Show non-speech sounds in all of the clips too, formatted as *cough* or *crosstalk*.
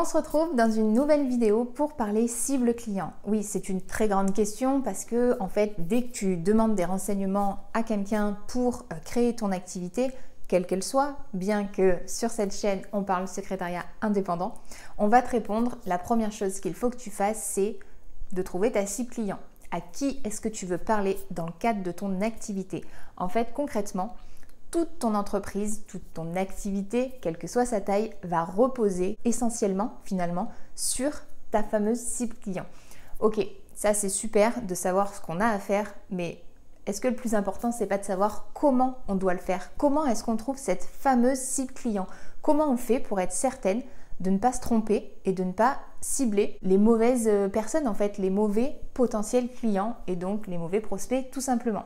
On se retrouve dans une nouvelle vidéo pour parler cible client. Oui, c'est une très grande question parce que en fait, dès que tu demandes des renseignements à quelqu'un pour euh, créer ton activité, quelle qu'elle soit, bien que sur cette chaîne on parle secrétariat indépendant, on va te répondre la première chose qu'il faut que tu fasses, c'est de trouver ta cible client. À qui est-ce que tu veux parler dans le cadre de ton activité? En fait, concrètement, toute ton entreprise, toute ton activité, quelle que soit sa taille, va reposer essentiellement, finalement, sur ta fameuse cible client. Ok, ça c'est super de savoir ce qu'on a à faire, mais est-ce que le plus important, c'est pas de savoir comment on doit le faire? Comment est-ce qu'on trouve cette fameuse cible client? Comment on fait pour être certaine de ne pas se tromper et de ne pas cibler les mauvaises euh, personnes, en fait, les mauvais potentiels clients et donc les mauvais prospects tout simplement?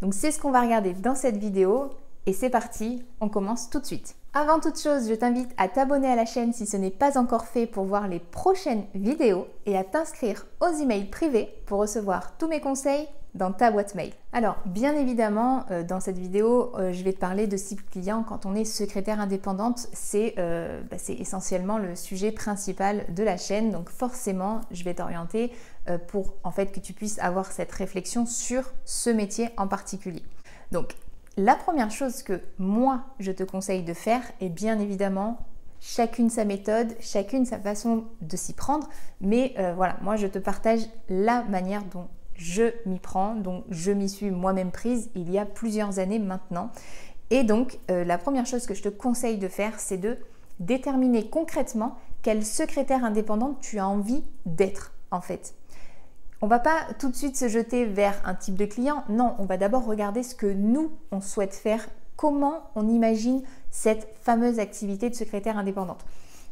Donc c'est ce qu'on va regarder dans cette vidéo et c'est parti, on commence tout de suite. Avant toute chose, je t'invite à t'abonner à la chaîne si ce n'est pas encore fait pour voir les prochaines vidéos et à t'inscrire aux emails privés pour recevoir tous mes conseils dans ta boîte mail. Alors, bien évidemment, euh, dans cette vidéo, euh, je vais te parler de cible client. Quand on est secrétaire indépendante, euh, bah, c'est essentiellement le sujet principal de la chaîne. Donc, forcément, je vais t'orienter pour en fait que tu puisses avoir cette réflexion sur ce métier en particulier. Donc, la première chose que moi je te conseille de faire est bien évidemment chacune sa méthode, chacune sa façon de s'y prendre, mais euh, voilà, moi je te partage la manière dont je m'y prends, dont je m'y suis moi-même prise il y a plusieurs années maintenant. Et donc euh, la première chose que je te conseille de faire, c'est de déterminer concrètement quelle secrétaire indépendante tu as envie d'être en fait. On va pas tout de suite se jeter vers un type de client. Non, on va d'abord regarder ce que nous, on souhaite faire, comment on imagine cette fameuse activité de secrétaire indépendante.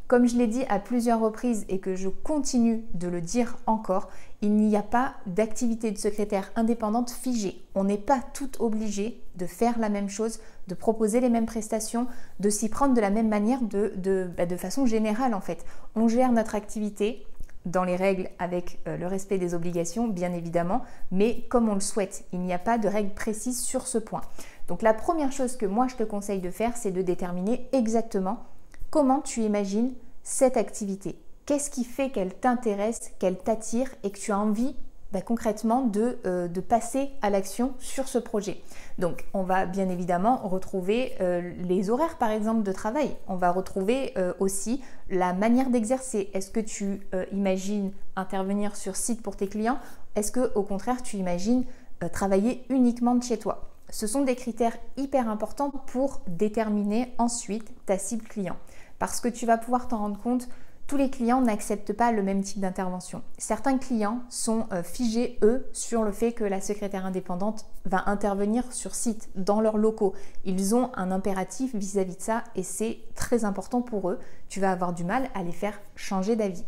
Comme je l'ai dit à plusieurs reprises et que je continue de le dire encore, il n'y a pas d'activité de secrétaire indépendante figée. On n'est pas tout obligé de faire la même chose, de proposer les mêmes prestations, de s'y prendre de la même manière de, bah, de façon générale en fait. On gère notre activité dans les règles avec euh, le respect des obligations, bien évidemment, mais comme on le souhaite. Il n'y a pas de règles précises sur ce point. Donc la première chose que moi je te conseille de faire, c'est de déterminer exactement comment tu imagines cette activité. Qu'est-ce qui fait qu'elle t'intéresse, qu'elle t'attire et que tu as envie bah, concrètement euh, de, passer à l'action sur ce projet. Donc on va bien évidemment retrouver euh, les horaires par exemple de travail. On va retrouver euh, aussi la manière d'exercer. Est-ce que tu imagines intervenir sur site pour tes clients? Est-ce que au contraire tu imagines travailler uniquement de chez toi? Ce sont des critères hyper importants pour déterminer ensuite ta cible client. Parce que tu vas pouvoir t'en rendre compte tous les clients n'acceptent pas le même type d'intervention. Certains clients sont euh, figés, eux, sur le fait que la secrétaire indépendante va intervenir sur site, dans leurs locaux. Ils ont un impératif vis-à-vis de ça et c'est très important pour eux. Tu vas avoir du mal à les faire changer d'avis.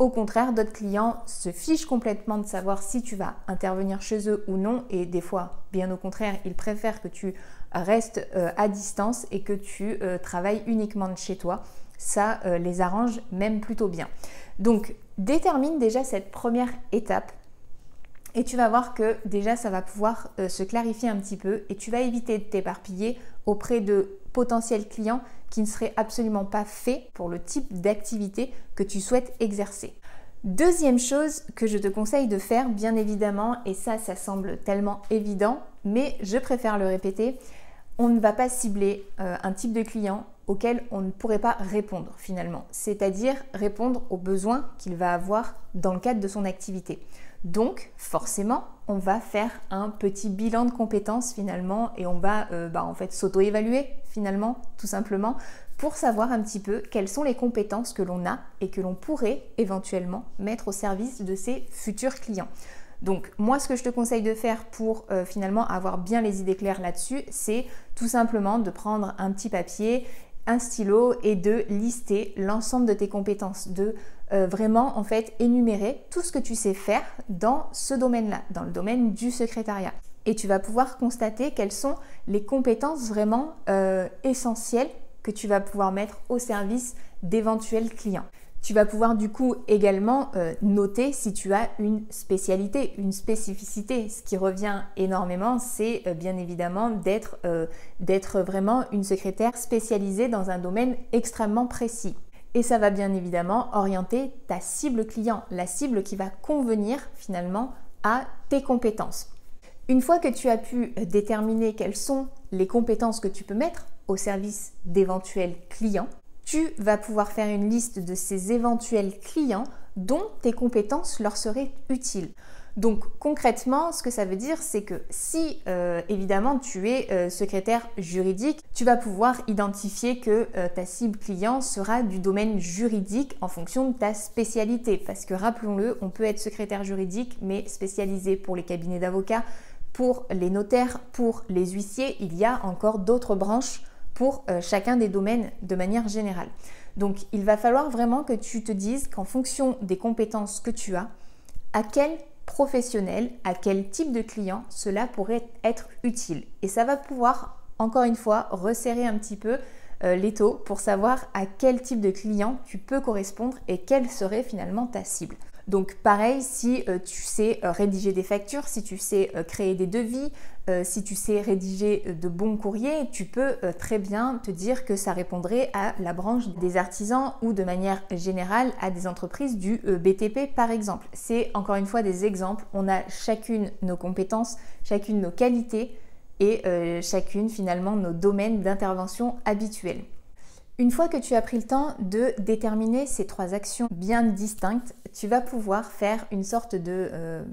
Au contraire, d'autres clients se fichent complètement de savoir si tu vas intervenir chez eux ou non et des fois, bien au contraire, ils préfèrent que tu restes euh, à distance et que tu euh, travailles uniquement de chez toi ça euh, les arrange même plutôt bien. Donc détermine déjà cette première étape et tu vas voir que déjà ça va pouvoir euh, se clarifier un petit peu et tu vas éviter de t'éparpiller auprès de potentiels clients qui ne seraient absolument pas faits pour le type d'activité que tu souhaites exercer. Deuxième chose que je te conseille de faire, bien évidemment, et ça, ça semble tellement évident, mais je préfère le répéter, on ne va pas cibler euh, un type de client auquel on ne pourrait pas répondre finalement, c'est-à-dire répondre aux besoins qu'il va avoir dans le cadre de son activité. Donc forcément, on va faire un petit bilan de compétences finalement et on va euh, bah, en fait s'auto-évaluer finalement tout simplement pour savoir un petit peu quelles sont les compétences que l'on a et que l'on pourrait éventuellement mettre au service de ses futurs clients. Donc moi ce que je te conseille de faire pour euh, finalement avoir bien les idées claires là-dessus, c'est tout simplement de prendre un petit papier stylo et de lister l'ensemble de tes compétences, de euh, vraiment en fait énumérer tout ce que tu sais faire dans ce domaine-là, dans le domaine du secrétariat. Et tu vas pouvoir constater quelles sont les compétences vraiment euh, essentielles que tu vas pouvoir mettre au service d'éventuels clients. Tu vas pouvoir du coup également euh, noter si tu as une spécialité, une spécificité. Ce qui revient énormément, c'est euh, bien évidemment euh, d'être vraiment une secrétaire spécialisée dans un domaine extrêmement précis. et ça va bien évidemment orienter ta cible client, la cible qui va convenir finalement à tes compétences. Une fois que tu as pu déterminer quelles sont les compétences que tu peux mettre au service d'éventuels clients, tu vas pouvoir faire une liste de ces éventuels clients dont tes compétences leur seraient utiles. Donc concrètement, ce que ça veut dire, c'est que si euh, évidemment tu es euh, secrétaire juridique, tu vas pouvoir identifier que euh, ta cible client sera du domaine juridique en fonction de ta spécialité. Parce que rappelons-le, on peut être secrétaire juridique, mais spécialisé pour les cabinets d'avocats, pour les notaires, pour les huissiers. Il y a encore d'autres branches pour chacun des domaines de manière générale. Donc il va falloir vraiment que tu te dises qu'en fonction des compétences que tu as, à quel professionnel, à quel type de client cela pourrait être utile. Et ça va pouvoir, encore une fois, resserrer un petit peu euh, les taux pour savoir à quel type de client tu peux correspondre et quelle serait finalement ta cible. Donc pareil, si euh, tu sais euh, rédiger des factures, si tu sais euh, créer des devis, si tu sais rédiger de bons courriers, tu peux très bien te dire que ça répondrait à la branche des artisans ou de manière générale à des entreprises du BTP par exemple. C'est encore une fois des exemples. On a chacune nos compétences, chacune nos qualités et chacune finalement nos domaines d'intervention habituels. Une fois que tu as pris le temps de déterminer ces trois actions bien distinctes, tu vas pouvoir faire une sorte de euh,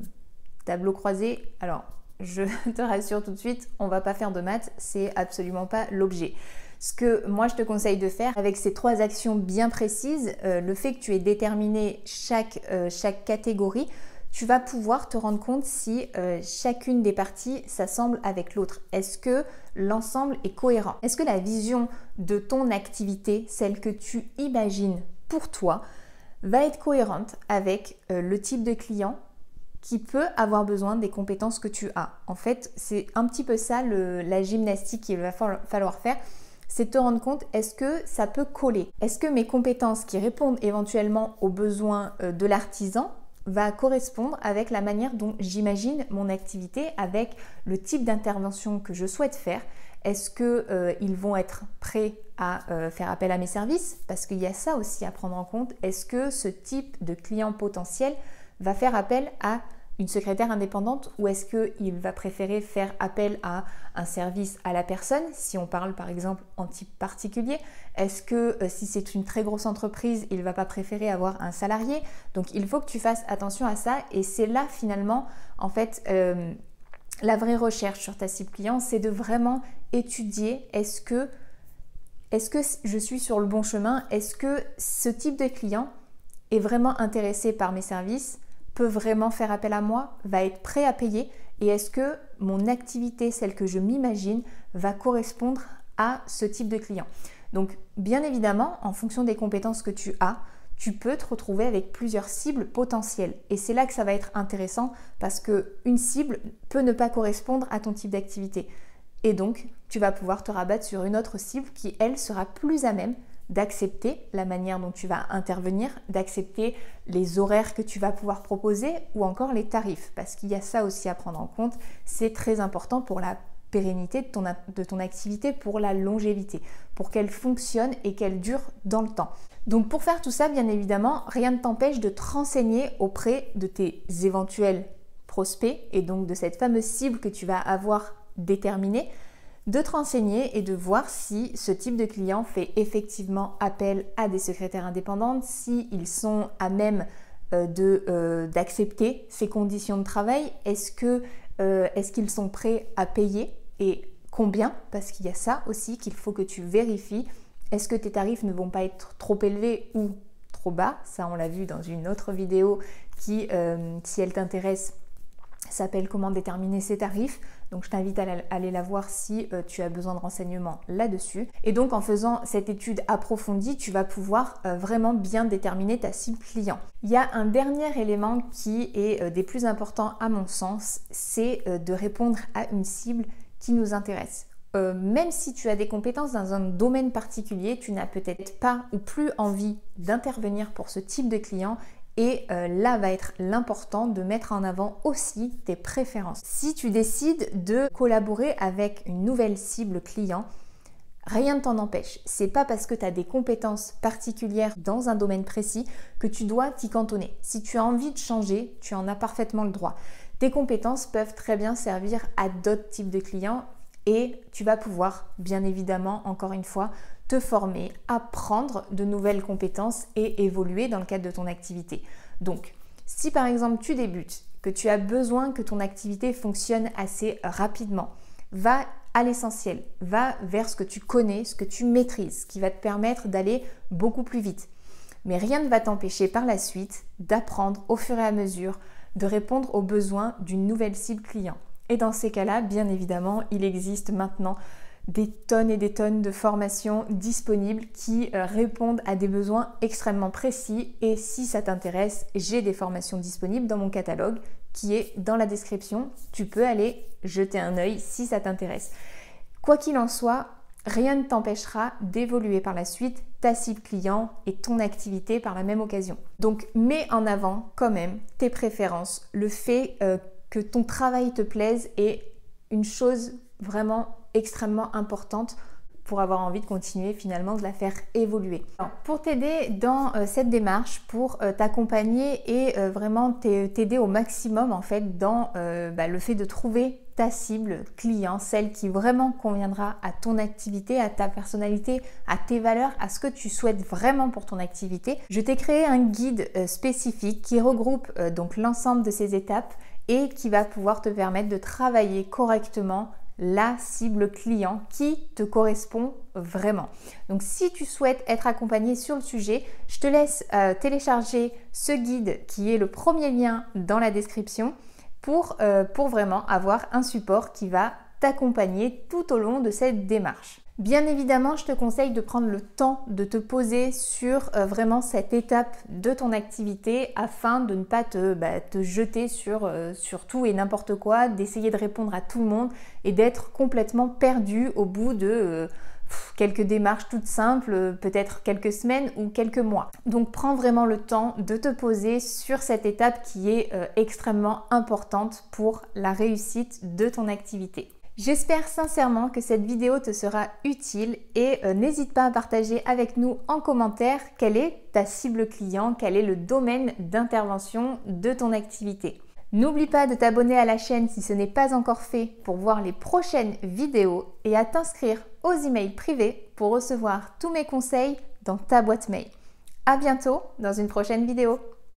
tableau croisé. Alors, je *laughs* te rassure tout de suite, on va pas faire de maths, c'est absolument pas l'objet. Ce que moi je te conseille de faire avec ces trois actions bien précises, euh, le fait que tu aies déterminé chaque, euh, chaque catégorie, tu vas pouvoir te rendre compte si euh, chacune des parties s'assemble avec l'autre. Est-ce que l'ensemble est cohérent? Est-ce que la vision de ton activité, celle que tu imagines pour toi, va être cohérente avec euh, le type de client qui peut avoir besoin des compétences que tu as? En fait, c'est un petit peu ça la gymnastique qu'il va falloir faire c'est te rendre compte, est-ce que ça peut coller? Est-ce que mes compétences qui répondent éventuellement aux besoins euh, de l'artisan va correspondre avec la manière dont j'imagine mon activité, avec le type d'intervention que je souhaite faire. Est-ce qu'ils euh, vont être prêts à euh, faire appel à mes services? Parce qu'il y a ça aussi à prendre en compte. Est-ce que ce type de client potentiel va faire appel à une secrétaire indépendante ou est-ce qu'il va préférer faire appel à un service à la personne? Si on parle par exemple en type particulier Est-ce que euh, si c'est une très grosse entreprise, il ne va pas préférer avoir un salarié? Donc il faut que tu fasses attention à ça et c'est là finalement en fait euh, la vraie recherche sur ta cible client, c'est de vraiment étudier est-ce que est-ce que je suis sur le bon chemin? Est-ce que ce type de client est vraiment intéressé par mes services? Peut vraiment faire appel à moi, va être prêt à payer et est-ce que mon activité, celle que je m'imagine, va correspondre à ce type de client? Donc bien évidemment, en fonction des compétences que tu as, tu peux te retrouver avec plusieurs cibles potentielles. Et c'est là que ça va être intéressant parce que une cible peut ne pas correspondre à ton type d'activité. Et donc, tu vas pouvoir te rabattre sur une autre cible qui, elle, sera plus à même d'accepter la manière dont tu vas intervenir, d'accepter les horaires que tu vas pouvoir proposer ou encore les tarifs, parce qu'il y a ça aussi à prendre en compte. C'est très important pour la pérennité de ton, de ton activité, pour la longévité, pour qu'elle fonctionne et qu'elle dure dans le temps. Donc pour faire tout ça, bien évidemment, rien ne t'empêche de te renseigner auprès de tes éventuels prospects et donc de cette fameuse cible que tu vas avoir déterminée de te renseigner et de voir si ce type de client fait effectivement appel à des secrétaires indépendantes, s'ils sont à même euh, euh, d'accepter ces conditions de travail, euh, est-ce qu'ils sont prêts à payer et combien? Parce qu'il y a ça aussi qu'il faut que tu vérifies. Est-ce que tes tarifs ne vont pas être trop élevés ou trop bas? Ça, on l'a vu dans une autre vidéo qui, si elle t'intéresse, s'appelle Comment déterminer ses tarifs. Donc je t'invite à aller la voir si euh, tu as besoin de renseignements là-dessus. Et donc en faisant cette étude approfondie, tu vas pouvoir euh, vraiment bien déterminer ta cible client. Il y a un dernier élément qui est euh, des plus importants à mon sens, c'est de répondre à une cible qui nous intéresse. même si tu as des compétences dans un domaine particulier, tu n'as peut-être pas ou plus envie d'intervenir pour ce type de client et euh, là va être l'important de mettre en avant aussi tes préférences. Si tu décides de collaborer avec une nouvelle cible client, Rien ne t'en empêche. C'est pas parce que tu as des compétences particulières dans un domaine précis que tu dois t'y cantonner. Si tu as envie de changer, tu en as parfaitement le droit. Tes compétences peuvent très bien servir à d'autres types de clients et tu vas pouvoir, bien évidemment, encore une fois, te former, apprendre de nouvelles compétences et évoluer dans le cadre de ton activité. Donc, si par exemple tu débutes, que tu as besoin que ton activité fonctionne assez rapidement, va à l'essentiel, va vers ce que tu connais, ce que tu maîtrises, qui va te permettre d'aller beaucoup plus vite. Mais rien ne va t'empêcher par la suite d'apprendre au fur et à mesure, de répondre aux besoins d'une nouvelle cible client. Et dans ces cas-là, bien évidemment, il existe maintenant des tonnes et des tonnes de formations disponibles qui euh, répondent à des besoins extrêmement précis. Et si ça t'intéresse, j'ai des formations disponibles dans mon catalogue qui est dans la description. Tu peux aller jeter un œil si ça t'intéresse. Quoi qu'il en soit, rien ne t'empêchera d'évoluer par la suite ta cible client et ton activité par la même occasion. Donc mets en avant quand même tes préférences, le fait euh, que ton travail te plaise est une chose vraiment extrêmement importante pour avoir envie de continuer finalement de la faire évoluer. pour t'aider dans euh, cette démarche, pour euh, t'accompagner et euh, vraiment t'aider au maximum en fait dans bah, le fait de trouver ta cible client, celle qui vraiment conviendra à ton activité, à ta personnalité, à tes valeurs, à ce que tu souhaites vraiment pour ton activité. Je t'ai créé un guide spécifique qui regroupe donc l'ensemble de ces étapes et qui va pouvoir te permettre de travailler correctement la cible client qui te correspond vraiment. Donc si tu souhaites être accompagné sur le sujet, je te laisse euh, télécharger ce guide qui est le premier lien dans la description euh, pour vraiment avoir un support qui va t'accompagner tout au long de cette démarche. Bien évidemment, je te conseille de prendre le temps de te poser sur euh, vraiment cette étape de ton activité afin de ne pas te, bah, jeter sur, euh, sur, tout et n'importe quoi, d'essayer de répondre à tout le monde et d'être complètement perdu au bout de euh, quelques démarches toutes simples, peut-être quelques semaines ou quelques mois. Donc prends vraiment le temps de te poser sur cette étape qui est extrêmement importante pour la réussite de ton activité. J'espère sincèrement que cette vidéo te sera utile et euh, n'hésite pas à partager avec nous en commentaire quelle est ta cible client, quel est le domaine d'intervention de ton activité. N'oublie pas de t'abonner à la chaîne si ce n'est pas encore fait pour voir les prochaines vidéos et à t'inscrire aux emails privés pour recevoir tous mes conseils dans ta boîte mail. À bientôt dans une prochaine vidéo.